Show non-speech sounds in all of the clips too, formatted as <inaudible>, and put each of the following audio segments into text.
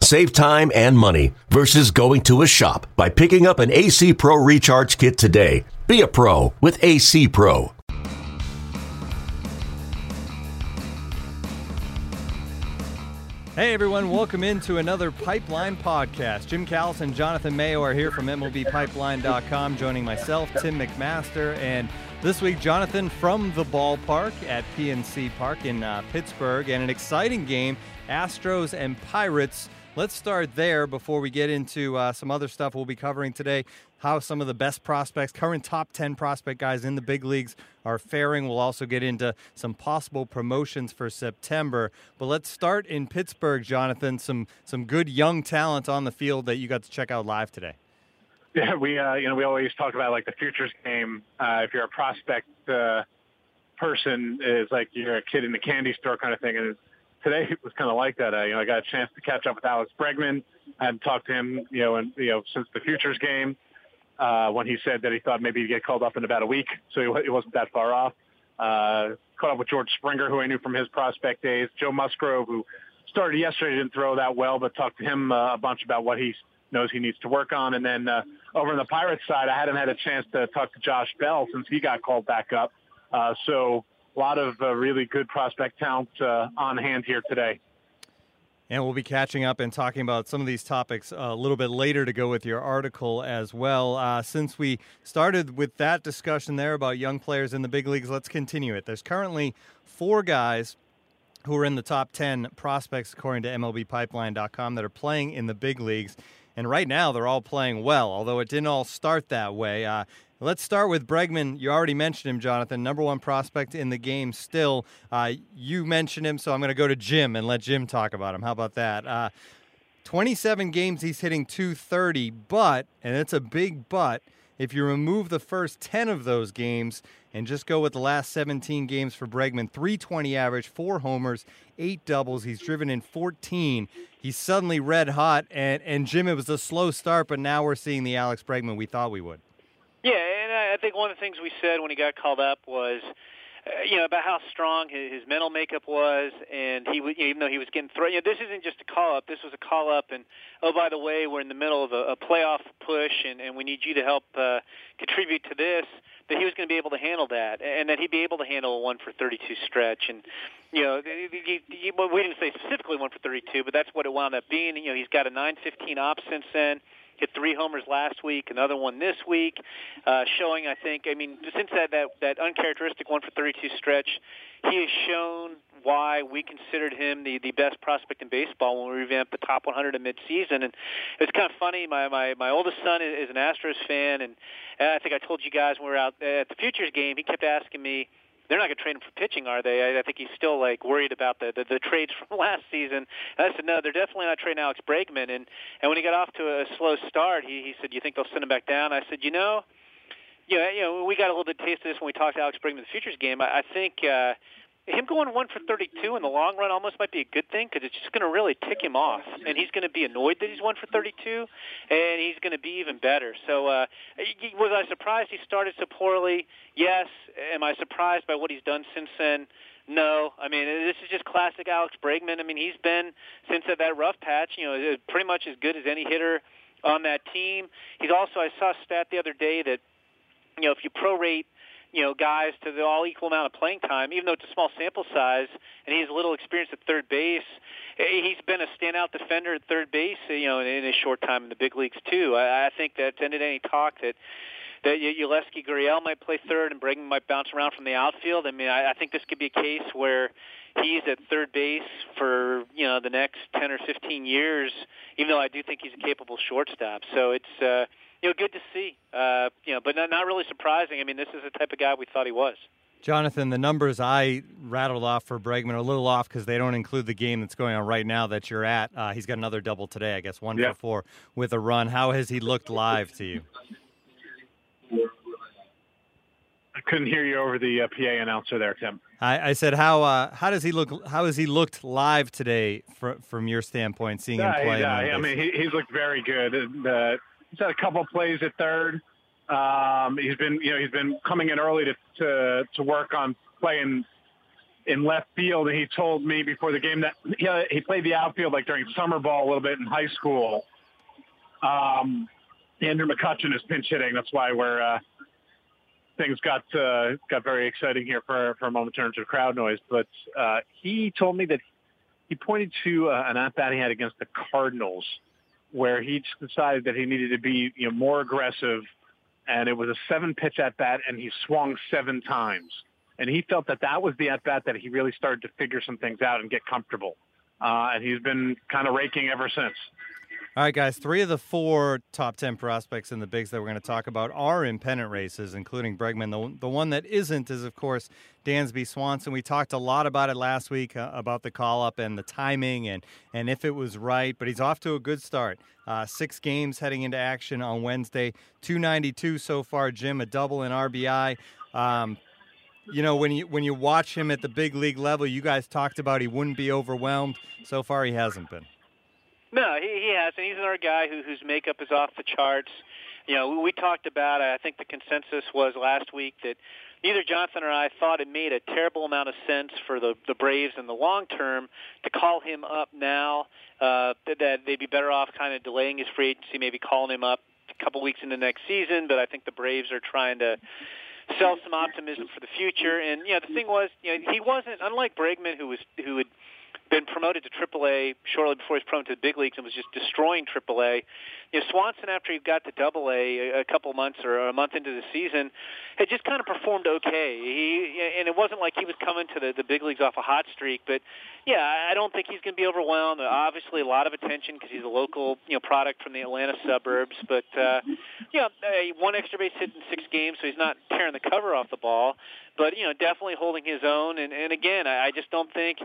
Save time and money versus going to a shop by picking up an AC Pro Recharge Kit today. Be a pro with AC Pro. Hey everyone, welcome into another Pipeline podcast. Jim Callis and Jonathan Mayo are here from MLBPipeline.com, joining myself, Tim McMaster, and this week Jonathan from the ballpark at PNC Park in uh, Pittsburgh, and an exciting game, Astros and Pirates. Let's start there before we get into uh, some other stuff we'll be covering today. How some of the best prospects, current top 10 prospect guys in the big leagues, are faring. We'll also get into some possible promotions for September. But let's start in Pittsburgh, Jonathan. Some some good young talent on the field that you got to check out live today. Yeah, we uh, you know we always talk about like the futures game. Uh, if you're a prospect uh, person, is like you're a kid in the candy store kind of thing, and today was kind of like that. Uh, you know, I got a chance to catch up with Alex Bregman and talk to him, you know, and you know, since the futures game, uh, when he said that he thought maybe he'd get called up in about a week, so he, he wasn't that far off. Uh, caught up with George Springer, who I knew from his prospect days. Joe Musgrove, who started yesterday, didn't throw that well, but talked to him uh, a bunch about what he knows he needs to work on. And then uh, over on the Pirates side, I hadn't had a chance to talk to Josh Bell since he got called back up. Uh, so a lot of uh, really good prospect talent uh, on hand here today. And we'll be catching up and talking about some of these topics a little bit later to go with your article as well. Uh, since we started with that discussion there about young players in the big leagues, let's continue it. There's currently four guys who are in the top 10 prospects, according to MLBpipeline.com, that are playing in the big leagues. And right now, they're all playing well, although it didn't all start that way. Uh, Let's start with Bregman. You already mentioned him, Jonathan. Number one prospect in the game still. Uh, you mentioned him, so I'm going to go to Jim and let Jim talk about him. How about that? Uh, 27 games, he's hitting 230, but, and it's a big but, if you remove the first 10 of those games and just go with the last 17 games for Bregman, 320 average, four homers, eight doubles. He's driven in 14. He's suddenly red hot. And, and Jim, it was a slow start, but now we're seeing the Alex Bregman we thought we would. Yeah, and I think one of the things we said when he got called up was, uh, you know, about how strong his, his mental makeup was, and he, you know, even though he was getting thrown, you know, this isn't just a call up. This was a call up, and oh, by the way, we're in the middle of a, a playoff push, and, and we need you to help uh, contribute to this. That he was going to be able to handle that, and that he'd be able to handle a one for 32 stretch, and you know, he, he, well, we didn't say specifically one for 32, but that's what it wound up being. You know, he's got a 915 op since then hit three homers last week, another one this week, uh, showing I think I mean since that that that uncharacteristic one for 32 stretch, he has shown why we considered him the the best prospect in baseball when we revamped the top 100 in midseason. And it's kind of funny. My my my oldest son is, is an Astros fan, and I think I told you guys when we were out at the Futures game. He kept asking me they're not going to trade him for pitching, are they? I, I think he's still like worried about the, the the trades from <laughs> last season. And I said, no, they're definitely not trading Alex Bregman. And and when he got off to a slow start, he he said, you think they'll send him back down? I said, you know, you know, you know, we got a little bit of taste of this when we talked to Alex Bregman in the futures game. I, I think. uh him going one for 32 in the long run almost might be a good thing because it's just going to really tick him off, and he's going to be annoyed that he's one for 32, and he's going to be even better. So, uh, was I surprised he started so poorly? Yes. Am I surprised by what he's done since then? No, I mean this is just classic Alex Bregman. I mean he's been since that rough patch, you know, pretty much as good as any hitter on that team. He's also I saw a stat the other day that you know if you prorate you know, guys to the all equal amount of playing time, even though it's a small sample size, and he has little experience at third base. Eh, he's been a standout defender at third base, you know, in, his short time in the big leagues too. I, think that's ended any talk that that Yulieski Gurriel might play third and Bregman might bounce around from the outfield. I mean, I, I think this could be a case where he's at third base for you know the next ten or fifteen years. Even though I do think he's a capable shortstop, so it's. uh you know, good to see. Uh, you know, but not, not really surprising. I mean, this is the type of guy we thought he was. Jonathan, the numbers I rattled off for Bregman are a little off because they don't include the game that's going on right now that you're at. Uh, he's got another double today, I guess, one yeah. for four with a run. How has he looked live to you? I couldn't hear you over the uh, PA announcer there, Tim. I, I said, how uh, how does he look? How has he looked live today, fr- from your standpoint, seeing yeah, him play? Yeah, I mean, he, he's looked very good. And, uh, he's had a couple plays at third. Um, he's been, you know, he's been coming in early to to, to work on playing in left field. And he told me before the game that he, he played the outfield like during summer ball a little bit in high school. Um, Andrew McCutchen is pinch hitting. That's why we're uh, things got uh, got very exciting here for for a moment in terms of crowd noise. But uh, he told me that he pointed to uh, an at bat he had against the Cardinals, where he decided that he needed to be you know more aggressive, and it was a seven pitch at bat, and he swung seven times, and he felt that that was the at bat that he really started to figure some things out and get comfortable, uh, and he's been kind of raking ever since. All right, guys. Three of the four top 10 prospects in the bigs that we're going to talk about are in pennant races, including Bregman. The, the one that isn't is, of course, Dansby Swanson. We talked a lot about it last week uh, about the call up and the timing and, and if it was right, but he's off to a good start. Uh, six games heading into action on Wednesday, 292 so far, Jim, a double in RBI. Um, you know when you when you watch him at the big league level, you guys talked about he wouldn't be overwhelmed. So far, he hasn't been. No, he, has, and he's another guy who, whose makeup is off the charts. You know, we talked about. I think the consensus was last week that neither Jonathan or I thought it made a terrible amount of sense for the the Braves in the long term to call him up now. Uh, that they'd be better off kind of delaying his free agency, maybe calling him up a couple weeks into next season. But I think the Braves are trying to sell some optimism for the future. And you know, the thing was, you know, he wasn't unlike Bregman, who was who had been promoted to AAA shortly before he was promoted to the big leagues and was just destroying AAA. You know, Swanson, after he got to Double A a couple months or a month into the season, had just kind of performed okay. He and it wasn't like he was coming to the the big leagues off a hot streak, but yeah, I don't think he's going to be overwhelmed. Obviously, a lot of attention because he's a local you know product from the Atlanta suburbs, but uh, yeah, one extra base hit in six games, so he's not tearing the cover off the ball but you know, definitely holding his own. And, and again, I, I just don't think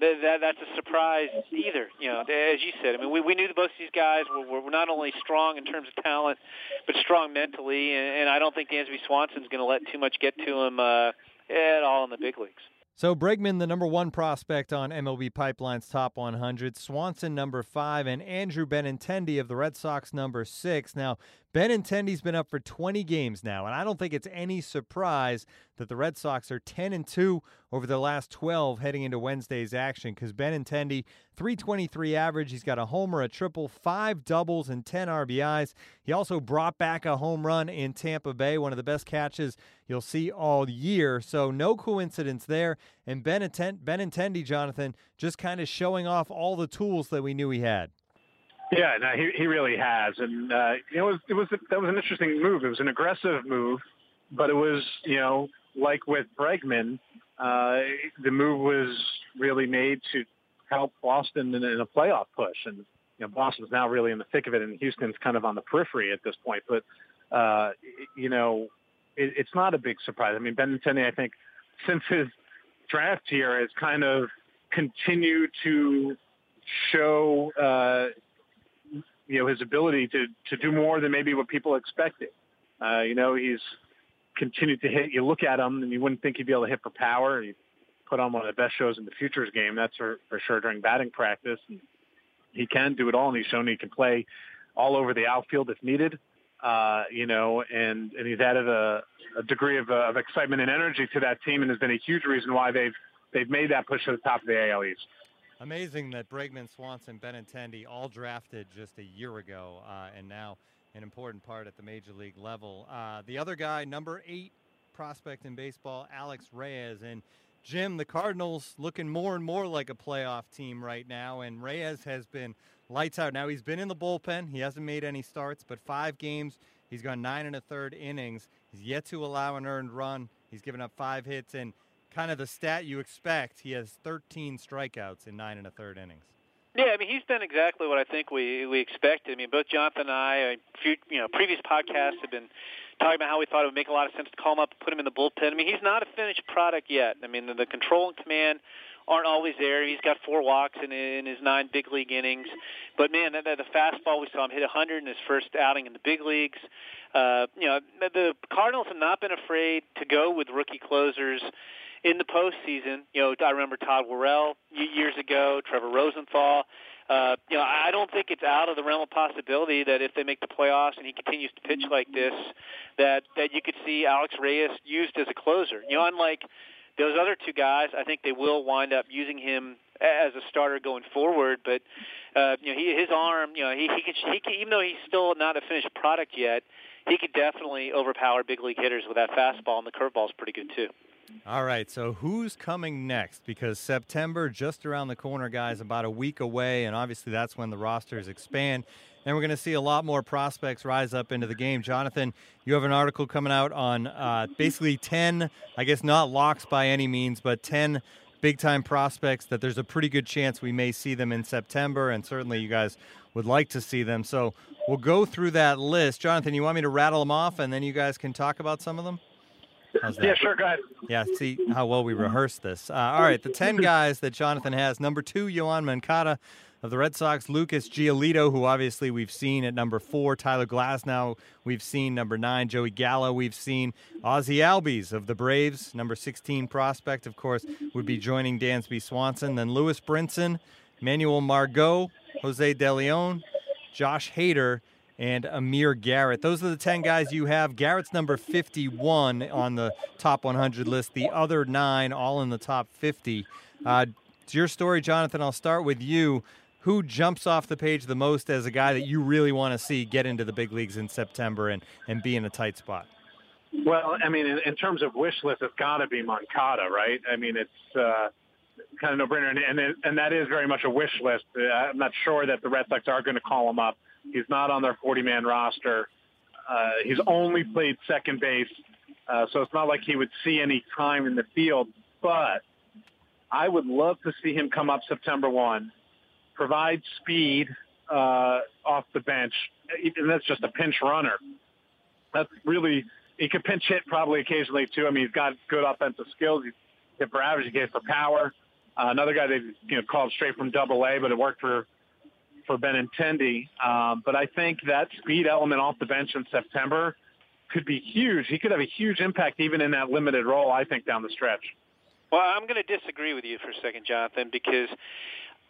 that, that that's a surprise either. You know, as you said, I mean, we we knew that both of these guys were, were not only strong in terms of talent, but strong mentally. And, and I don't think Dansby Swanson's going to let too much get to him uh, at all in the big leagues. So Bregman, the number one prospect on MLB Pipeline's top 100, Swanson number five, and Andrew Benintendi of the Red Sox number six. Now, Benintendi's been up for 20 games now, and I don't think it's any surprise that the Red Sox are 10 and 2 over the last 12 heading into Wednesday's action because Benintendi, 323 average. He's got a homer, a triple, five doubles, and 10 RBIs. He also brought back a home run in Tampa Bay, one of the best catches you'll see all year. So, no coincidence there. And Benintendi, Jonathan, just kind of showing off all the tools that we knew he had. Yeah, no, he he really has, and uh, you know, it was, it was that was an interesting move. It was an aggressive move, but it was you know like with Bregman, uh, the move was really made to help Boston in, in a playoff push, and you know Boston's now really in the thick of it, and Houston's kind of on the periphery at this point. But uh, you know, it, it's not a big surprise. I mean, Benintendi, I think, since his draft year, has kind of continued to show uh, you know his ability to to do more than maybe what people expected. Uh, you know, he's continued to hit. You look at him, and you wouldn't think he'd be able to hit for power. He put on one of the best shows in the futures game. That's for for sure during batting practice. And he can do it all, and he's shown he can play all over the outfield if needed. Uh, you know, and and he's added a, a degree of, uh, of excitement and energy to that team, and has been a huge reason why they've they've made that push to the top of the AL East. Amazing that Bregman, Swanson, Benintendi all drafted just a year ago, uh, and now an important part at the major league level. Uh, the other guy, number eight prospect in baseball, Alex Reyes, and Jim, the Cardinals looking more and more like a playoff team right now, and Reyes has been lights out. Now he's been in the bullpen; he hasn't made any starts, but five games, he's gone nine and a third innings. He's yet to allow an earned run. He's given up five hits and kind of the stat you expect. He has 13 strikeouts in nine and a third innings. Yeah, I mean he's done exactly what I think we we expected. I mean both Jonathan and I, few, you know, previous podcasts have been talking about how we thought it would make a lot of sense to call him up, put him in the bullpen. I mean, he's not a finished product yet. I mean, the, the control and command aren't always there. He's got four walks in, in his nine big league innings, but man, that, the fastball we saw him hit 100 in his first outing in the big leagues. Uh, you know, the Cardinals have not been afraid to go with rookie closers in the postseason. You know, I remember Todd Worrell years ago, Trevor Rosenthal. Uh, you know, I don't think it's out of the realm of possibility that if they make the playoffs and he continues to pitch like this, that that you could see Alex Reyes used as a closer. You know, unlike those other two guys, I think they will wind up using him as a starter going forward. But uh, you know, he, his arm, you know, he he can, he can even though he's still not a finished product yet, he could definitely overpower big league hitters with that fastball, and the curveball is pretty good too. All right, so who's coming next? Because September just around the corner, guys, about a week away, and obviously that's when the rosters expand. And we're going to see a lot more prospects rise up into the game. Jonathan, you have an article coming out on uh, basically 10, I guess not locks by any means, but 10 big time prospects that there's a pretty good chance we may see them in September, and certainly you guys would like to see them. So we'll go through that list. Jonathan, you want me to rattle them off and then you guys can talk about some of them? Yeah, sure. Go ahead. Yeah, see how well we rehearsed this. Uh, all right, the 10 guys that Jonathan has. Number two, Yoan Moncada of the Red Sox. Lucas Giolito, who obviously we've seen at number four. Tyler Glasnow, we've seen number nine. Joey Gallo, we've seen. Ozzie Albies of the Braves, number 16 prospect, of course, would be joining Dansby Swanson. Then Lewis Brinson, Manuel Margot, Jose De Leon, Josh Hader, and Amir Garrett. Those are the 10 guys you have. Garrett's number 51 on the top 100 list. The other nine, all in the top 50. Uh, it's your story, Jonathan. I'll start with you. Who jumps off the page the most as a guy that you really want to see get into the big leagues in September and, and be in a tight spot? Well, I mean, in, in terms of wish list, it's got to be Moncada, right? I mean, it's uh, kind of no brainer, and and, and that is very much a wish list. Uh, I'm not sure that the Red Sox are going to call him up. He's not on their 40-man roster. Uh, he's only played second base, uh, so it's not like he would see any time in the field. But I would love to see him come up September 1, provide speed uh, off the bench, and that's just a pinch runner. That's really he could pinch hit probably occasionally too. I mean, he's got good offensive skills. He's hit for average, he hit for power. Uh, another guy they you know called straight from Double A, but it worked for for Benintendi. Um, but I think that speed element off the bench in September could be huge. He could have a huge impact even in that limited role, I think, down the stretch. Well, I'm going to disagree with you for a second, Jonathan, because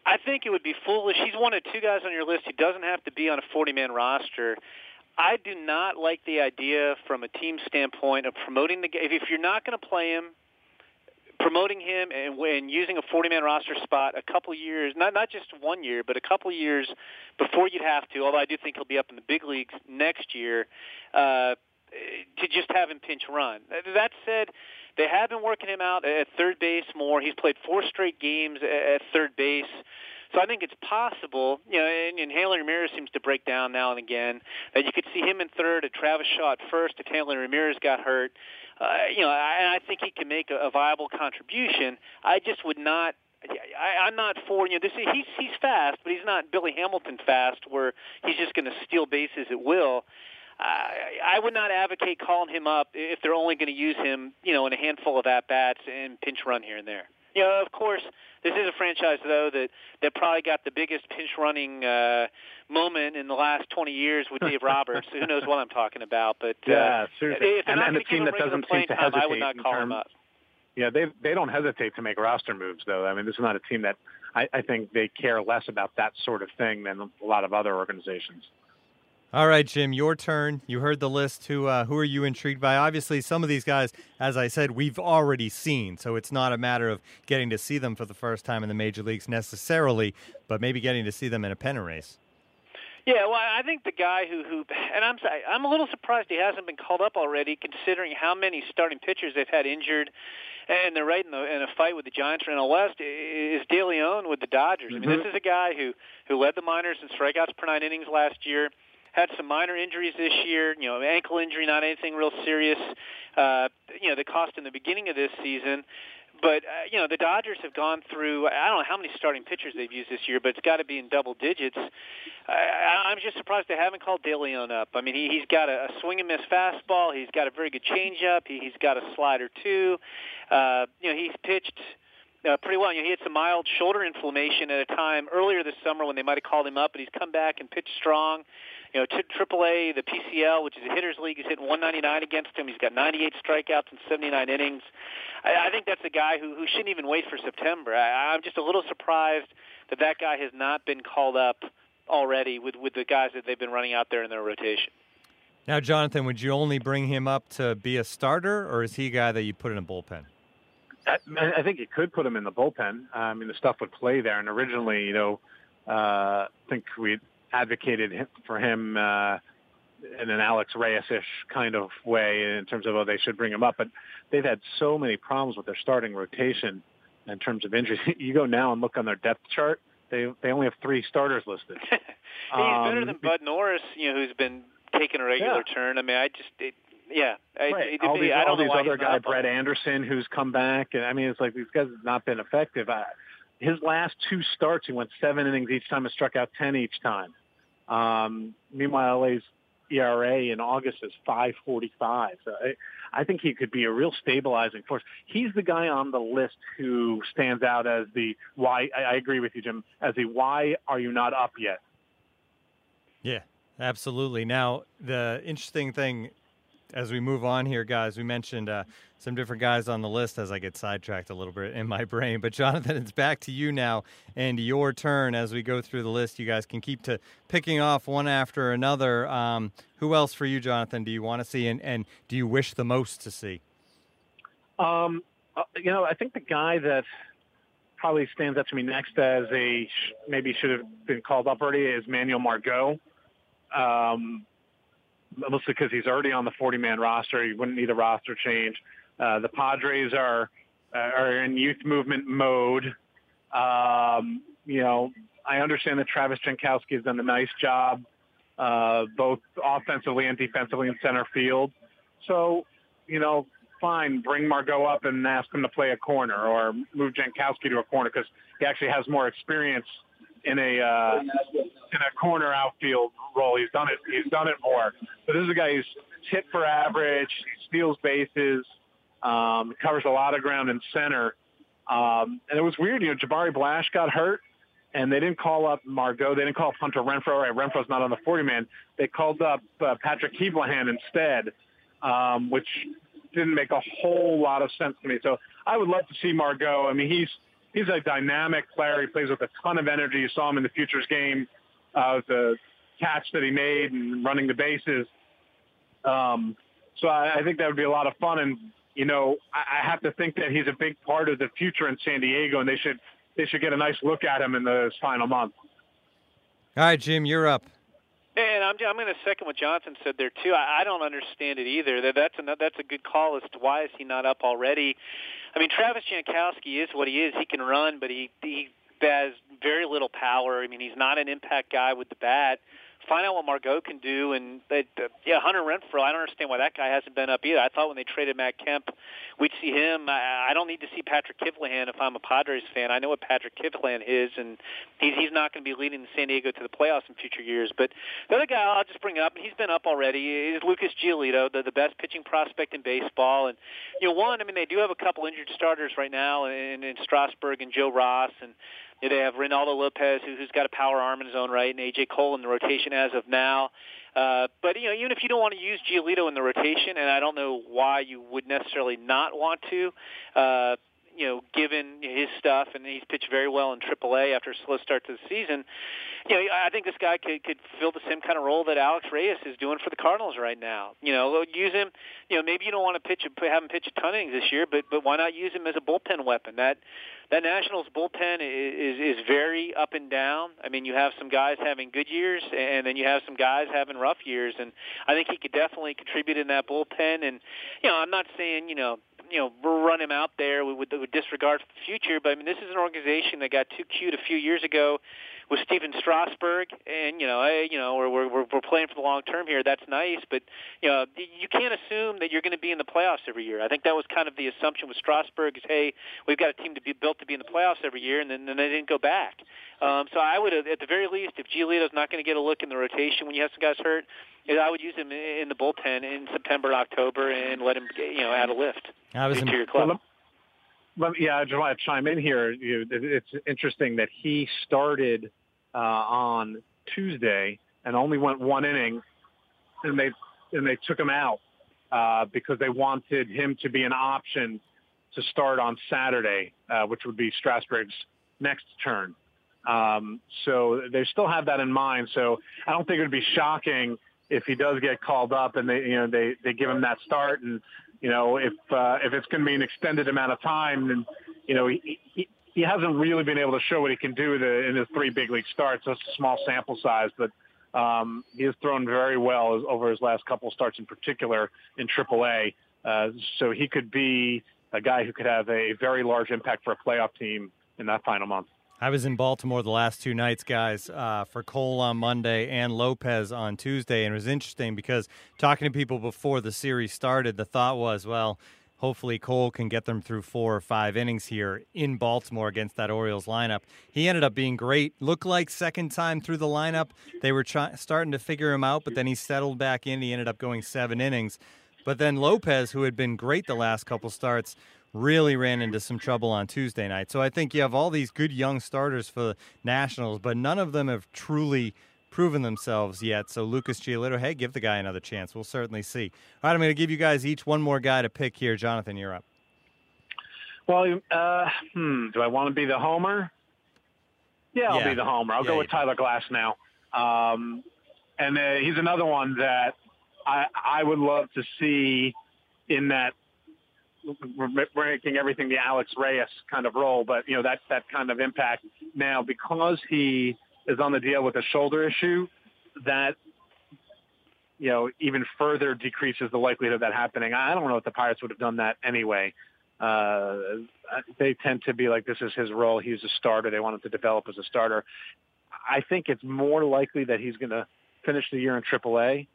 I think it would be foolish. He's one of two guys on your list He doesn't have to be on a 40-man roster. I do not like the idea from a team standpoint of promoting the game. If you're not going to play him, promoting him and when using a 40-man roster spot a couple years, not not just one year, but a couple years before you'd have to. Although I do think he'll be up in the big leagues next year, uh, to just have him pinch run. That said, they have been working him out at third base more. He's played four straight games at third base. So I think it's possible, you know, and, and Hanley Ramirez seems to break down now and again, that you could see him in third, and Travis Shaw at first if Hanley Ramirez got hurt uh, you know, I, I think he can make a, a viable contribution. I just would not I, I'm not for you know this. He's he's fast, but he's not Billy Hamilton fast, where he's just going to steal bases at will. I, I would not advocate calling him up if they're only going to use him, you know, in a handful of at bats and pinch run here and there. You know, of course, this is a franchise though that that probably got the biggest pinch running uh, moment in the last 20 years with Dave <laughs> Roberts. Who knows what I'm talking about? But uh, yeah, seriously. and, and a team that doesn't seem to time, hesitate I would not call terms, him up. Yeah, they they don't hesitate to make roster moves though. I mean, this is not a team that I, I think they care less about that sort of thing than a lot of other organizations. All right, Jim, your turn. You heard the list. Who uh, who are you intrigued by? Obviously, some of these guys, as I said, we've already seen, so it's not a matter of getting to see them for the first time in the major leagues necessarily, but maybe getting to see them in a pennant race. Yeah, well, I think the guy who who and I'm I'm a little surprised he hasn't been called up already, considering how many starting pitchers they've had injured, and they're right in, the, in a fight with the Giants for NL West. Is De Leon with the Dodgers? Mm-hmm. I mean, this mm-hmm. is a guy who who led the minors in strikeouts per nine innings last year had some minor injuries this year. You know, ankle injury, not anything real serious. Uh, you know, the cost in the beginning of this season. but uh, you know the Dodgers have gone through. I don't know how many starting pitchers they've used this year, but it's got to be in double digits. I, I'm just surprised they haven't called De Leon up. I mean, he, he's got a, a swing and miss fastball. He's got a very good changeup. He, he's got a slider too. Uh, you know, he's pitched uh, pretty well. You know, he had some mild shoulder inflammation at a time earlier this summer when they might have called him up, but he's come back and pitched strong. You know, t- AAA, the PCL, which is a hitters league, he's hitting 199 against him. He's got 98 strikeouts in 79 innings. I, I think that's a guy who, who shouldn't even wait for September. I, I'm just a little surprised that that guy has not been called up already with with the guys that they've been running out there in their rotation. Now, Jonathan, would you only bring him up to be a starter, or is he a guy that you put in a bullpen? I, I think you could put him in the bullpen. I mean, the stuff would play there. And originally, you know, uh, I think we advocated for him uh, in an Alex Reyes-ish kind of way in terms of, oh, they should bring him up. But they've had so many problems with their starting rotation in terms of injuries. <laughs> you go now and look on their depth chart. They they only have three starters listed. <laughs> He's um, better than Bud Norris, you know, who's been taking a regular yeah. turn. I mean, I just it, yeah. Right. It, all these, I don't all these other guys, Brett Anderson, who's come back, and I mean, it's like these guys have not been effective. I, his last two starts, he went seven innings each time and struck out ten each time. Um, meanwhile, LA's ERA in August is 5.45. So I, I think he could be a real stabilizing force. He's the guy on the list who stands out as the why. I, I agree with you, Jim. As the why are you not up yet? Yeah, absolutely. Now the interesting thing as we move on here, guys, we mentioned uh, some different guys on the list as I get sidetracked a little bit in my <laughs> brain. But Jonathan, it's back to you now and your turn as we go through the list. You guys can keep to picking off one after another. Um, who else for you, Jonathan? Do you want to see and, and do you wish the most to see? Um, uh, you know, I think the guy that probably stands up to me next as a maybe should have been called up already is Manuel Margot. Um, mostly because he's already on the 40-man roster. He wouldn't need a roster change. Uh, the Padres are uh, are in youth movement mode. Um, you know, I understand that Travis Jankowski has done a nice job, uh, both offensively and defensively in center field. So, you know, fine, bring Margot up and ask him to play a corner, or move Jankowski to a corner because he actually has more experience in a uh, in a corner outfield role. He's done it. He's done it more. But this is a guy who's hit for average. He steals bases. Um, covers a lot of ground in center. Um, and it was weird. You know, Jabari Blash got hurt, and they didn't call up Margot. They didn't call up Hunter Renfroe. Right, Renfroe's not on the 40 man. They called up uh, Patrick Kivlehan instead, um, which didn't make a whole lot of sense to me. So I would love to see Margot. I mean, he's he's a dynamic player. He plays with a ton of energy. You saw him in the futures game, uh, the catch that he made and running the bases. Um, so I, I think that would be a lot of fun. And you know, I, I have to think that he's a big part of the future in San Diego, and they should they should get a nice look at him in this final month. All right, Jim, you're up. And I'm I'm going to second what Jonathan said there too. I, I don't understand it either. That that's a that's a good call as to why is he not up already. I mean, Travis Jankowski is what he is. He can run, but he he has very little power. I mean, he's not an impact guy with the bat find out what Margot can do. And uh, yeah, Hunter Renfroe, I don't understand why that guy hasn't been up either. I thought when they traded Matt Kemp, we'd see him. I, I don't need to see Patrick Kivlehan if I'm a Padres fan. I know what Patrick Kivlehan is, and he's he's not going to be leading San Diego to the playoffs in future years. But the other guy I'll just bring up, and he's been up already, is Lucas Giolito, the, the best pitching prospect in baseball. And you know, one, I mean, they do have a couple injured starters right now in, in Strasburg and Joe Ross, and they have Reynaldo Lopez, who, who's got a power arm in his own right, and AJ Cole in the rotation as of now. Uh, but you know, even if you don't want to use Giolito in the rotation, and I don't know why you would necessarily not want to, uh, you know, given his stuff, and he's pitched very well in AAA after a slow start to the season. You know, I think this guy could could fill the same kind of role that Alex Reyes is doing for the Cardinals right now. You know, use him. You know, maybe you don't want to pitch have him pitch a ton innings this year, but but why not use him as a bullpen weapon? That that Nationals bullpen is, is is very up and down. I mean, you have some guys having good years, and then you have some guys having rough years, and I think he could definitely contribute in that bullpen. And you know, I'm not saying you know you know run him out there with, with disregard for the future. But I mean, this is an organization that got too cute a few years ago with Stephen Strasburg, and you know, I, you know, we're, we're we're playing for the long term here. That's nice, but you know, you can't assume that you're going to be in the playoffs every year. I think that was kind of the assumption with Strasburg is, hey, we've got a team to be built to be in the playoffs every year, and then, then they didn't go back. Um, so I would, at the very least, if Giolito's not going to get a look in the rotation when you have some guys hurt, I would use him in the bullpen in September, October, and let him, you know, add a lift I was to your club. Well, let me, yeah, I just want to chime in here. It's interesting that he started uh, on Tuesday and only went one inning, and they and they took him out uh, because they wanted him to be an option to start on Saturday, uh, which would be Strasburg's next turn. Um, so they still have that in mind. So I don't think it would be shocking if he does get called up and they you know they they give him that start and you know, if uh, if it's going to be an extended amount of time, then you know he, he he hasn't really been able to show what he can do the, in his three big league starts. That's a small sample size, but um, he has thrown very well over his last couple starts, in particular in AAA. Uh, so he could be a guy who could have a very large impact for a playoff team in that final month. I was in Baltimore the last two nights, guys, uh, for Cole on Monday and Lopez on Tuesday. And it was interesting because talking to people before the series started, the thought was, well, hopefully Cole can get them through four or five innings here in Baltimore against that Orioles lineup. He ended up being great. Looked like second time through the lineup. They were try- starting to figure him out, but then he settled back in. He ended up going seven innings. But then Lopez, who had been great the last couple starts, really ran into some trouble on Tuesday night. So I think you have all these good young starters for the Nationals, but none of them have truly proven themselves yet. So Lucas Giolito, hey, give the guy another chance. We'll certainly see. All right, I'm going to give you guys each one more guy to pick here. Jonathan, you're up. Well, uh, hmm, do I want to be the homer? Yeah, I'll Yeah. be the homer. I'll Yeah, go with Tyler Glasnow. Um, and uh, he's another one that I, I would love to see in that making everything the Alex Reyes kind of role, but you know that that kind of impact. Now, because he is on the DL with a shoulder issue, that you know even further decreases the likelihood of that happening. I don't know if the Pirates would have done that anyway. Uh, they tend to be like this is his role. He's a starter. They want him to develop as a starter. I think it's more likely that he's going to finish the year in AAA,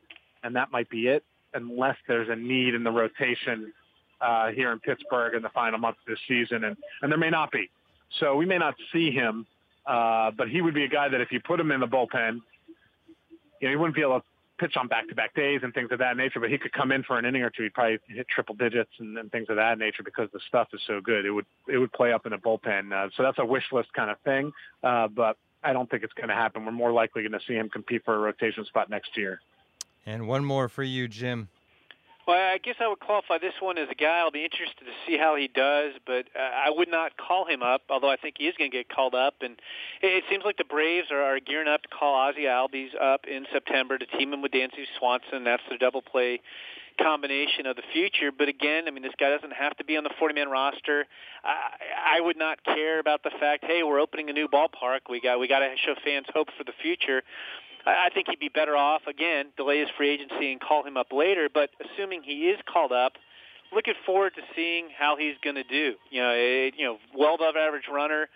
and that might be it, unless there's a need in the rotation uh, here in Pittsburgh in the final month of this season, and and there may not be. So we may not see him, uh, but he would be a guy that if you put him in the bullpen, you know, he wouldn't be able to pitch on back-to-back days and things of that nature, but he could come in for an inning or two. He'd probably hit triple digits and, and things of that nature because the stuff is so good. It would it would play up in a bullpen. Uh, so that's a wish list kind of thing, uh, but I don't think it's going to happen. We're more likely going to see him compete for a rotation spot next year. And one more for you, Jim. Well, I guess I would qualify this one as a guy. I'll be interested to see how he does, but uh, I would not call him up. Although I think he is going to get called up, and it, it seems like the Braves are, are gearing up to call Ozzie Albies up in September to team him with Dansby Swanson. That's the double play combination of the future. But again, I mean, this guy doesn't have to be on the 40-man roster. I, I would not care about the fact, hey, we're opening a new ballpark. We got we got to show fans hope for the future. I think he'd be better off again delay his free agency and call him up later. But assuming he is called up, looking forward to seeing how he's going to do. You know, it, you know, well above average runner.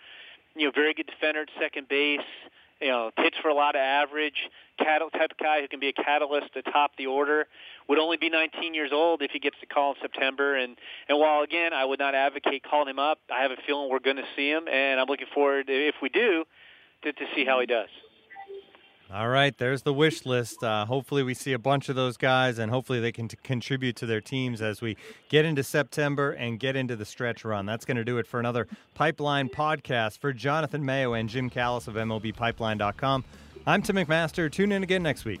You know, very good defender at second base. You know, hits for a lot of average. Cattle type of guy who can be a catalyst to top the order. Would only be 19 years old if he gets to call in September. And and while again I would not advocate calling him up, I have a feeling we're going to see him, and I'm looking forward if we do to, to see how he does. All right, there's the wish list. Uh, hopefully, we see a bunch of those guys, and hopefully, they can t- contribute to their teams as we get into September and get into the stretch run. That's going to do it for another Pipeline podcast. For Jonathan Mayo and Jim Callis of MLBPipeline.com, I'm Tim McMaster. Tune in again next week.